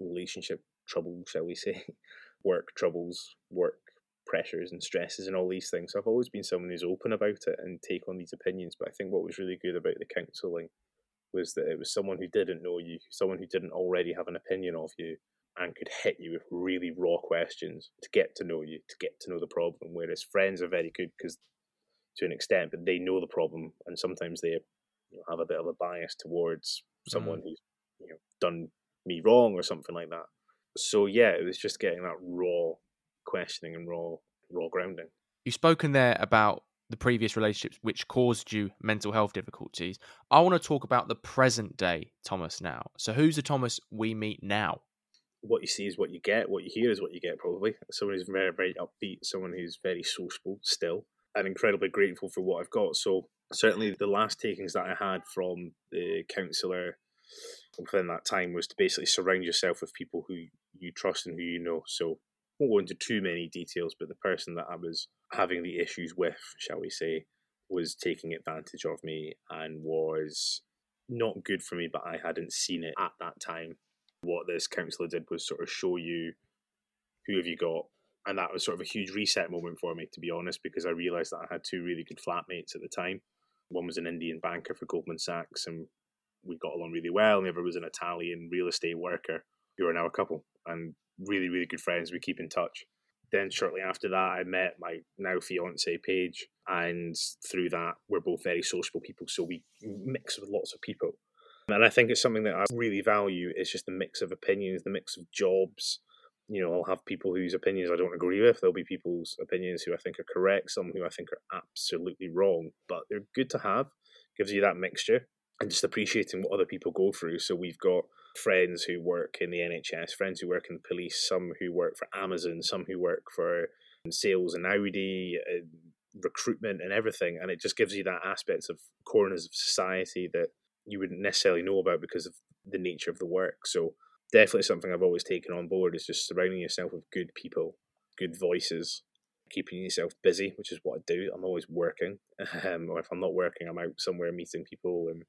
relationship trouble, shall we say, work troubles, work pressures and stresses and all these things. So I've always been someone who's open about it and take on these opinions. But I think what was really good about the counselling was that it was someone who didn't know you, someone who didn't already have an opinion of you, and could hit you with really raw questions to get to know you, to get to know the problem. Whereas friends are very good because, to an extent, but they know the problem, and sometimes they you know, have a bit of a bias towards someone mm. who's you know done me wrong or something like that. So yeah, it was just getting that raw questioning and raw raw grounding. You've spoken there about the previous relationships which caused you mental health difficulties. I want to talk about the present day Thomas now. So who's the Thomas we meet now? What you see is what you get. What you hear is what you get. Probably someone who's very very upbeat, someone who's very sociable still, and incredibly grateful for what I've got. So certainly the last takings that I had from the counsellor within that time was to basically surround yourself with people who you trust and who you know. So won't go into too many details, but the person that I was having the issues with, shall we say, was taking advantage of me and was not good for me, but I hadn't seen it at that time. What this counsellor did was sort of show you who have you got. And that was sort of a huge reset moment for me, to be honest, because I realised that I had two really good flatmates at the time. One was an Indian banker for Goldman Sachs, and we got along really well. And the other was an Italian real estate worker who are now a couple and really, really good friends. We keep in touch. Then shortly after that, I met my now fiance Paige, and through that, we're both very sociable people, so we mix with lots of people. And I think it's something that I really value. It's just the mix of opinions, the mix of jobs. You know, I'll have people whose opinions I don't agree with. There'll be people's opinions who I think are correct, some who I think are absolutely wrong, but they're good to have. Gives you that mixture and just appreciating what other people go through. So we've got friends who work in the NHS, friends who work in the police, some who work for Amazon, some who work for sales and Audi, and recruitment and everything. And it just gives you that aspect of corners of society that you wouldn't necessarily know about because of the nature of the work. So definitely something I've always taken on board is just surrounding yourself with good people, good voices, keeping yourself busy, which is what I do. I'm always working. Um, or if I'm not working, I'm out somewhere meeting people and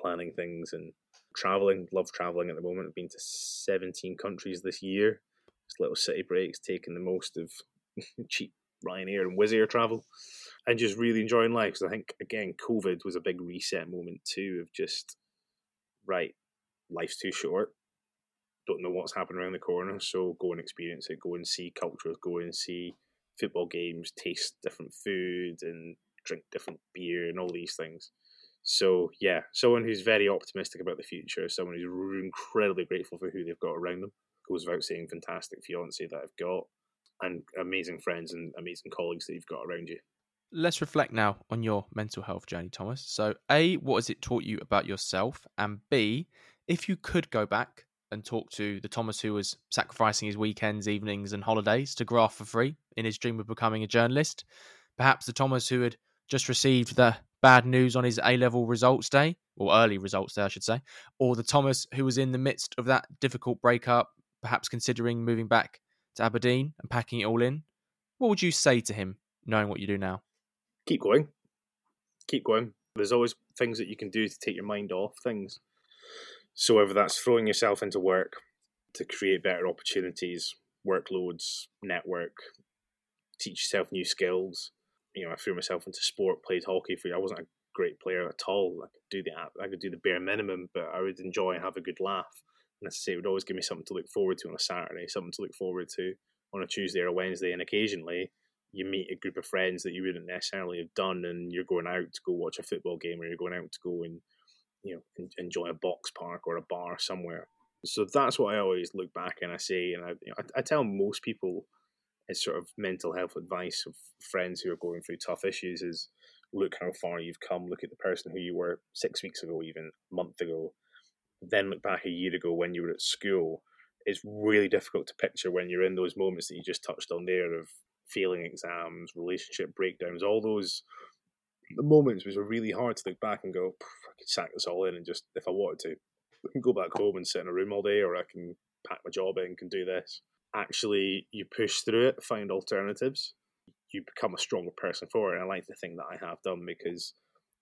planning things and traveling. Love traveling at the moment. I've been to 17 countries this year. Just little city breaks, taking the most of cheap Ryanair and Wizz Air travel, and just really enjoying life. Because I think again, COVID was a big reset moment too of just right, life's too short. Don't know what's happening around the corner, so go and experience it. Go and see cultures. Go and see football games. Taste different food and drink different beer and all these things. So yeah, someone who's very optimistic about the future, someone who's incredibly grateful for who they've got around them. Goes without saying, fantastic fiance that I've got, and amazing friends and amazing colleagues that you've got around you. Let's reflect now on your mental health journey, Thomas. So, A, what has it taught you about yourself? And B, if you could go back and talk to the Thomas who was sacrificing his weekends, evenings, and holidays to graft for free in his dream of becoming a journalist, perhaps the Thomas who had just received the bad news on his A level results day, or early results day, I should say, or the Thomas who was in the midst of that difficult breakup, perhaps considering moving back to Aberdeen and packing it all in, what would you say to him, knowing what you do now? Keep going. Keep going. There's always things that you can do to take your mind off things. So, whether that's throwing yourself into work to create better opportunities, workloads, network, teach yourself new skills. You know, I threw myself into sport, played hockey for. I wasn't a great player at all. I could do the I could do the bare minimum, but I would enjoy and have a good laugh. And as I say, it would always give me something to look forward to on a Saturday, something to look forward to on a Tuesday or a Wednesday, and occasionally you meet a group of friends that you wouldn't necessarily have done, and you're going out to go watch a football game, or you're going out to go and you know enjoy a box park or a bar somewhere. So that's what I always look back and I say, and I, you know, I, I tell most people it's sort of mental health advice of friends who are going through tough issues is look how far you've come, look at the person who you were six weeks ago, even a month ago, then look back a year ago when you were at school. It's really difficult to picture when you're in those moments that you just touched on there of failing exams, relationship breakdowns, all those moments which are really hard to look back and go, I could sack this all in and just, if I wanted to, I can go back home and sit in a room all day, or I can pack my job in and do this. Actually, you push through it, find alternatives, you become a stronger person for it. And I like to think that I have done because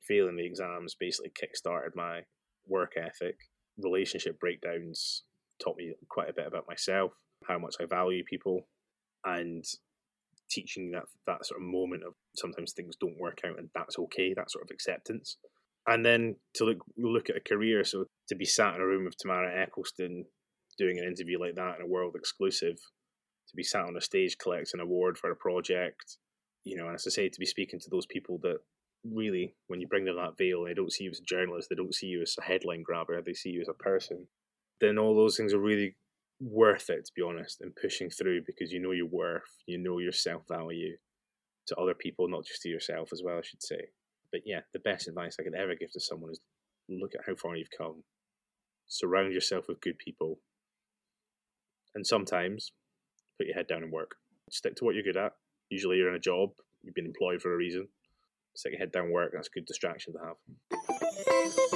failing the exams basically kick-started my work ethic. Relationship breakdowns taught me quite a bit about myself, how much I value people, and teaching that that sort of moment of sometimes things don't work out and that's okay, that sort of acceptance. And then to look look at a career, so to be sat in a room with Tamara Ecclestone doing an interview like that in a world exclusive, to be sat on a stage collecting an award for a project, you know, and as I say, to be speaking to those people that really, when you bring them that veil, they don't see you as a journalist, they don't see you as a headline grabber, they see you as a person, then all those things are really worth it, to be honest, and pushing through because you know your worth, you know your self value to other people, not just to yourself as well, I should say. But yeah, the best advice I could ever give to someone is look at how far you've come, surround yourself with good people, and sometimes put your head down and work. Stick to what you're good at. Usually, you're in a job, you've been employed for a reason. Stick your head down, work. That's a good distraction to have.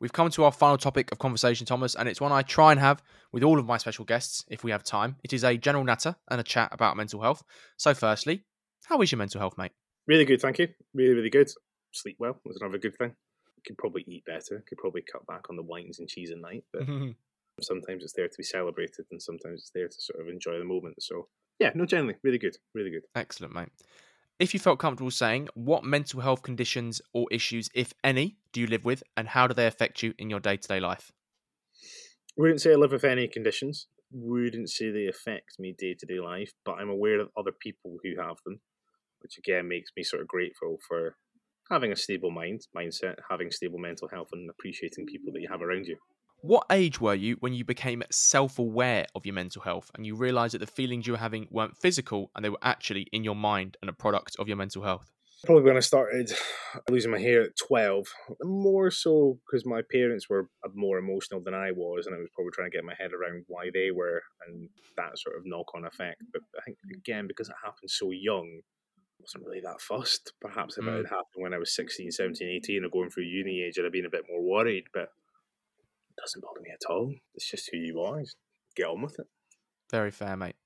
We've come to our final topic of conversation, Thomas, and it's one I try and have with all of my special guests if we have time. It is a general natter and a chat about mental health. So, firstly, how is your mental health, mate? Really good, thank you. Really, really good. Sleep well was another good thing. Could probably eat better. Could probably cut back on the wines and cheese at night, but sometimes it's there to be celebrated, and sometimes it's there to sort of enjoy the moment. So, yeah, no, generally, really good, really good. Excellent, mate. If you felt comfortable saying, what mental health conditions or issues, if any, do you live with, and how do they affect you in your day to day life? Wouldn't say I live with any conditions. Wouldn't say they affect me day to day life, but I'm aware of other people who have them, which again makes me sort of grateful for having a stable mind, mindset, having stable mental health, and appreciating people that you have around you. What age were you when you became self aware of your mental health and you realised that the feelings you were having weren't physical and they were actually in your mind and a product of your mental health? Probably when I started losing my hair at 12, more so because my parents were more emotional than I was, and I was probably trying to get my head around why they were and that sort of knock on effect. But I think, again, because it happened so young, I wasn't really that fussed. Perhaps if it Mm. had happened when I was 16, 17, 18, or going through uni age, I'd have been a bit more worried, but it doesn't bother me at all. It's just who you are. Just get on with it. Very fair, mate.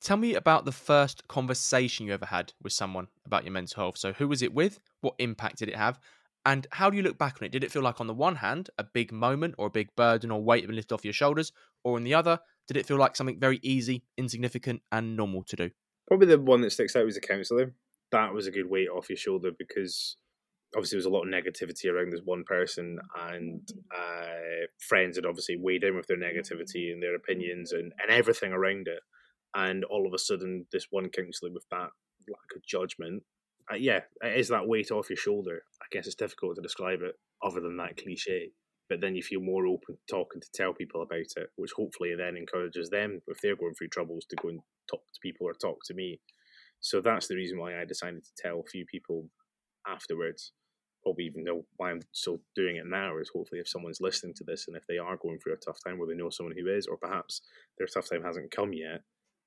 Tell me about the first conversation you ever had with someone about your mental health. So, who was it with? What impact did it have? And how do you look back on it? Did it feel like, on the one hand, a big moment or a big burden or weight had been lifted off your shoulders? Or on the other, did it feel like something very easy, insignificant, and normal to do? Probably the one that sticks out was the counsellor. That was a good weight off your shoulder because obviously there was a lot of negativity around this one person, and uh, friends had obviously weighed in with their negativity and their opinions and, and everything around it. And all of a sudden, this one counsellor with that lack of judgment, uh, yeah, it is that weight off your shoulder. I guess it's difficult to describe it other than that cliche. But then you feel more open to talking to tell people about it, which hopefully then encourages them, if they're going through troubles, to go and talk to people or talk to me. So that's the reason why I decided to tell a few people afterwards. Probably even know why I'm still doing it now is hopefully if someone's listening to this and if they are going through a tough time where they know someone who is, or perhaps their tough time hasn't come yet,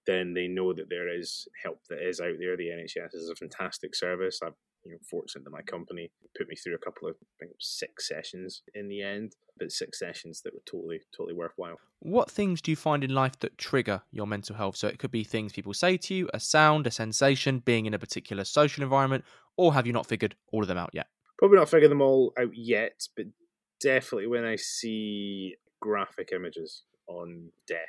then they know that there is help that is out there. The NHS is a fantastic service. I'm you know fortunate that my company put me through a couple of six sessions in the end, but six sessions that were totally totally worthwhile. What things do you find in life that trigger your mental health? So, it could be things people say to you, a sound, a sensation, being in a particular social environment, or have you not figured all of them out yet? Probably not figure them all out yet, but definitely when I see graphic images on death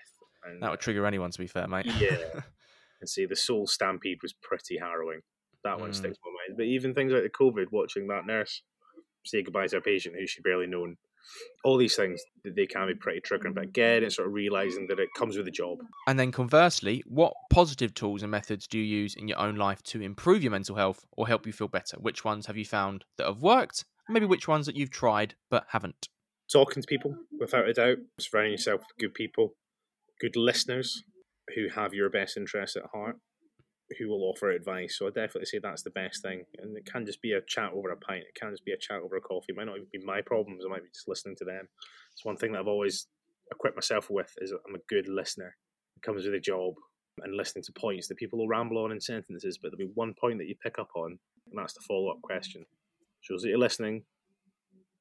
and That would trigger anyone, to be fair, mate. yeah, and see the Seoul Stampede was pretty harrowing. That one Mm. sticks in my mind. But even things like the COVID, watching that nurse say goodbye to a patient who she barely known, all these things they can be pretty triggering. But again, it's sort of realizing that it comes with a job. And then conversely, what positive tools and methods do you use in your own life to improve your mental health or help you feel better? Which ones have you found that have worked? Maybe which ones that you've tried but haven't? talking to people without a doubt surrounding yourself with good people good listeners who have your best interests at heart who will offer advice. So i definitely say that's the best thing. And it can just be a chat over a pint. It can just be a chat over a coffee. It might not even be my problems. It might be just listening to them. It's one thing that i've always equipped myself with is i'm a good listener. It comes with a job and listening to points that people will ramble on in sentences but there'll be one point that you pick up on and that's the follow-up question. Shows that you're listening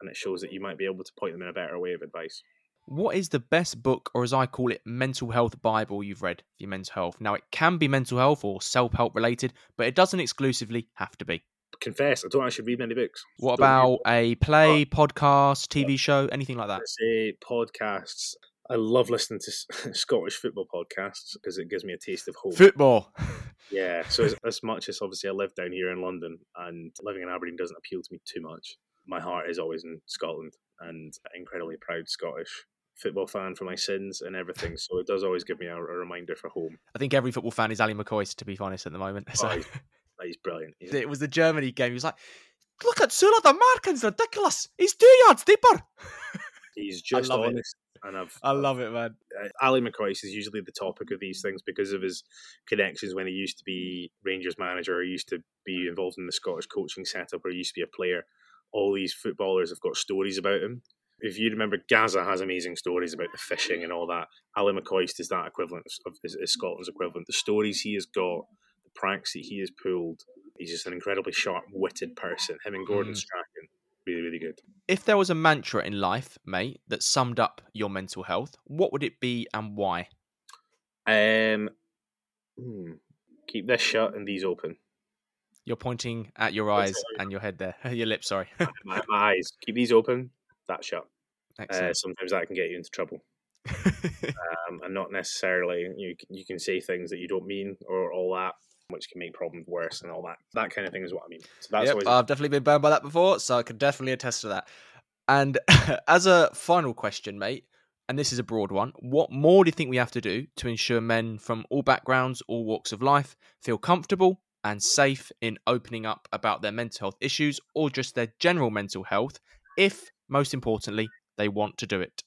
and it shows that you might be able to point them in a better way of advice. What is the best book, or as I call it, mental health Bible you've read for your mental health? Now, it can be mental health or self help related, but it doesn't exclusively have to be. Confess, I don't actually read many books. What Don't read about a play, podcast, TV show, anything like that? Say podcasts. I love listening to Scottish football podcasts because it gives me a taste of home. Football. yeah, so as, as much as obviously I live down here in London and living in Aberdeen doesn't appeal to me too much, my heart is always in Scotland and incredibly proud Scottish football fan for my sins and everything. So it does always give me a, a reminder for home. I think every football fan is Ali McCoist, to be honest, at the moment. So Oh, He's brilliant. He's it was the Germany game. He was like, "Look at Sula, the marking's ridiculous. He's two yards deeper." He's just it. honest, and I've I love it, man. uh, Ali McCoist is usually the topic of these things because of his connections when he used to be Rangers manager, or he used to be involved in the Scottish coaching setup, or he used to be a player. All these footballers have got stories about him. If you remember, Gazza has amazing stories about the fishing and all that. Ali McCoist is that equivalent of is, is Scotland's equivalent. The stories he has got, the pranks that he has pulled. He's just an incredibly sharp-witted person. Him and Gordon Mm. Strachan, really, really good. If there was a mantra in life, mate, that summed up your mental health, what would it be and why? Um, hmm, keep this shut and these open. You're pointing at your eyes and your head there, your lips. Sorry. my, my, eyes. Keep these open. That shut. Uh, sometimes that can get you into trouble, um, and not necessarily you. You can say things that you don't mean or all that, which can make problems worse and all that. That kind of thing is what I mean. So that's yep, always... I've definitely been burned by that before, so I can definitely attest to that. And as a final question, mate, and this is a broad one, what more do you think we have to do to ensure men from all backgrounds, all walks of life feel comfortable and safe in opening up about their mental health issues or just their general mental health, if, most importantly, they want to do it?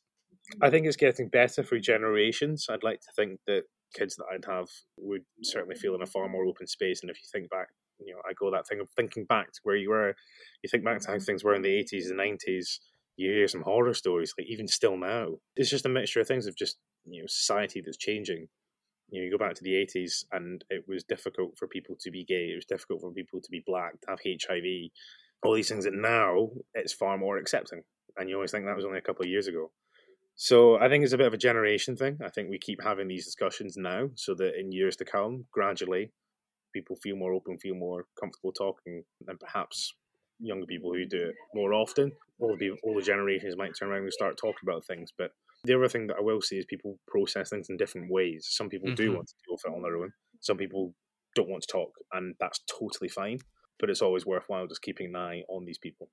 I think it's getting better through generations. I'd like to think that kids that I'd have would certainly feel in a far more open space. And if you think back, you know, I go that thing of thinking back to where you were. You think back to how things were in the eighties and nineties. You hear some horror stories, like even still now. It's just a mixture of things of just you know society that's changing. You know, you go back to the eighties, and it was difficult for people to be gay. It was difficult for people to be black, to have HIV, all these things. That now it's far more accepting and you always think that was only a couple of years ago. So I think it's a bit of a generation thing. I think we keep having these discussions now, so that in years to come, gradually, people feel more open, feel more comfortable talking, and perhaps younger people who do it more often, all the the generations might turn around and start talking about things. But the other thing that I will say is people process things in different ways. Some people mm-hmm. do want to deal with it on their own. Some people don't want to talk, and that's totally fine. But it's always worthwhile just keeping an eye on these people.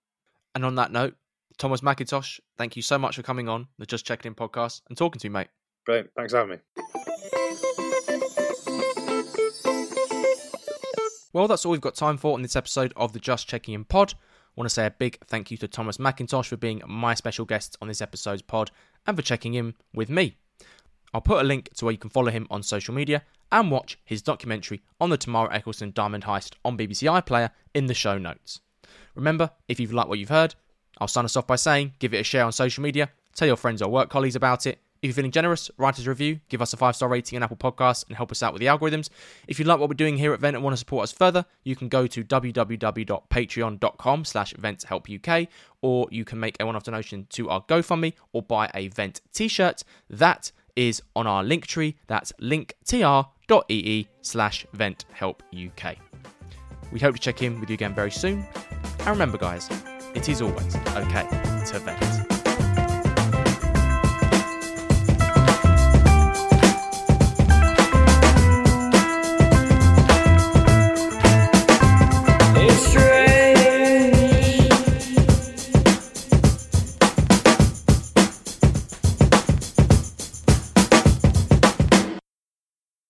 And on that note, Thomas Mackintosh, thank you so much for coming on the Just Checking In podcast and talking to me, mate. Brilliant. Thanks for having me. Well, that's all we've got time for in this episode of the Just Checking In pod. I want to say a big thank you to Thomas Mackintosh for being my special guest on this episode's pod and for checking in with me. I'll put a link to where you can follow him on social media and watch his documentary on the Tamara Ecclestone Diamond Heist on BBC iPlayer in the show notes. Remember, if you've liked what you've heard, I'll sign us off by saying give it a share on social media, tell your friends or work colleagues about it. If you're feeling generous, write us a review, give us a five star rating on Apple Podcasts, and help us out with the algorithms. If you like what we're doing here at Vent and want to support us further, you can go to www.patreon.com slash VentHelpUK, or you can make a one-off donation to our GoFundMe or buy a Vent t-shirt. That is on our link tree. That's linktr.ee slash VentHelpUK. We hope to check in with you again very soon. And remember, guys, it is always okay to vent.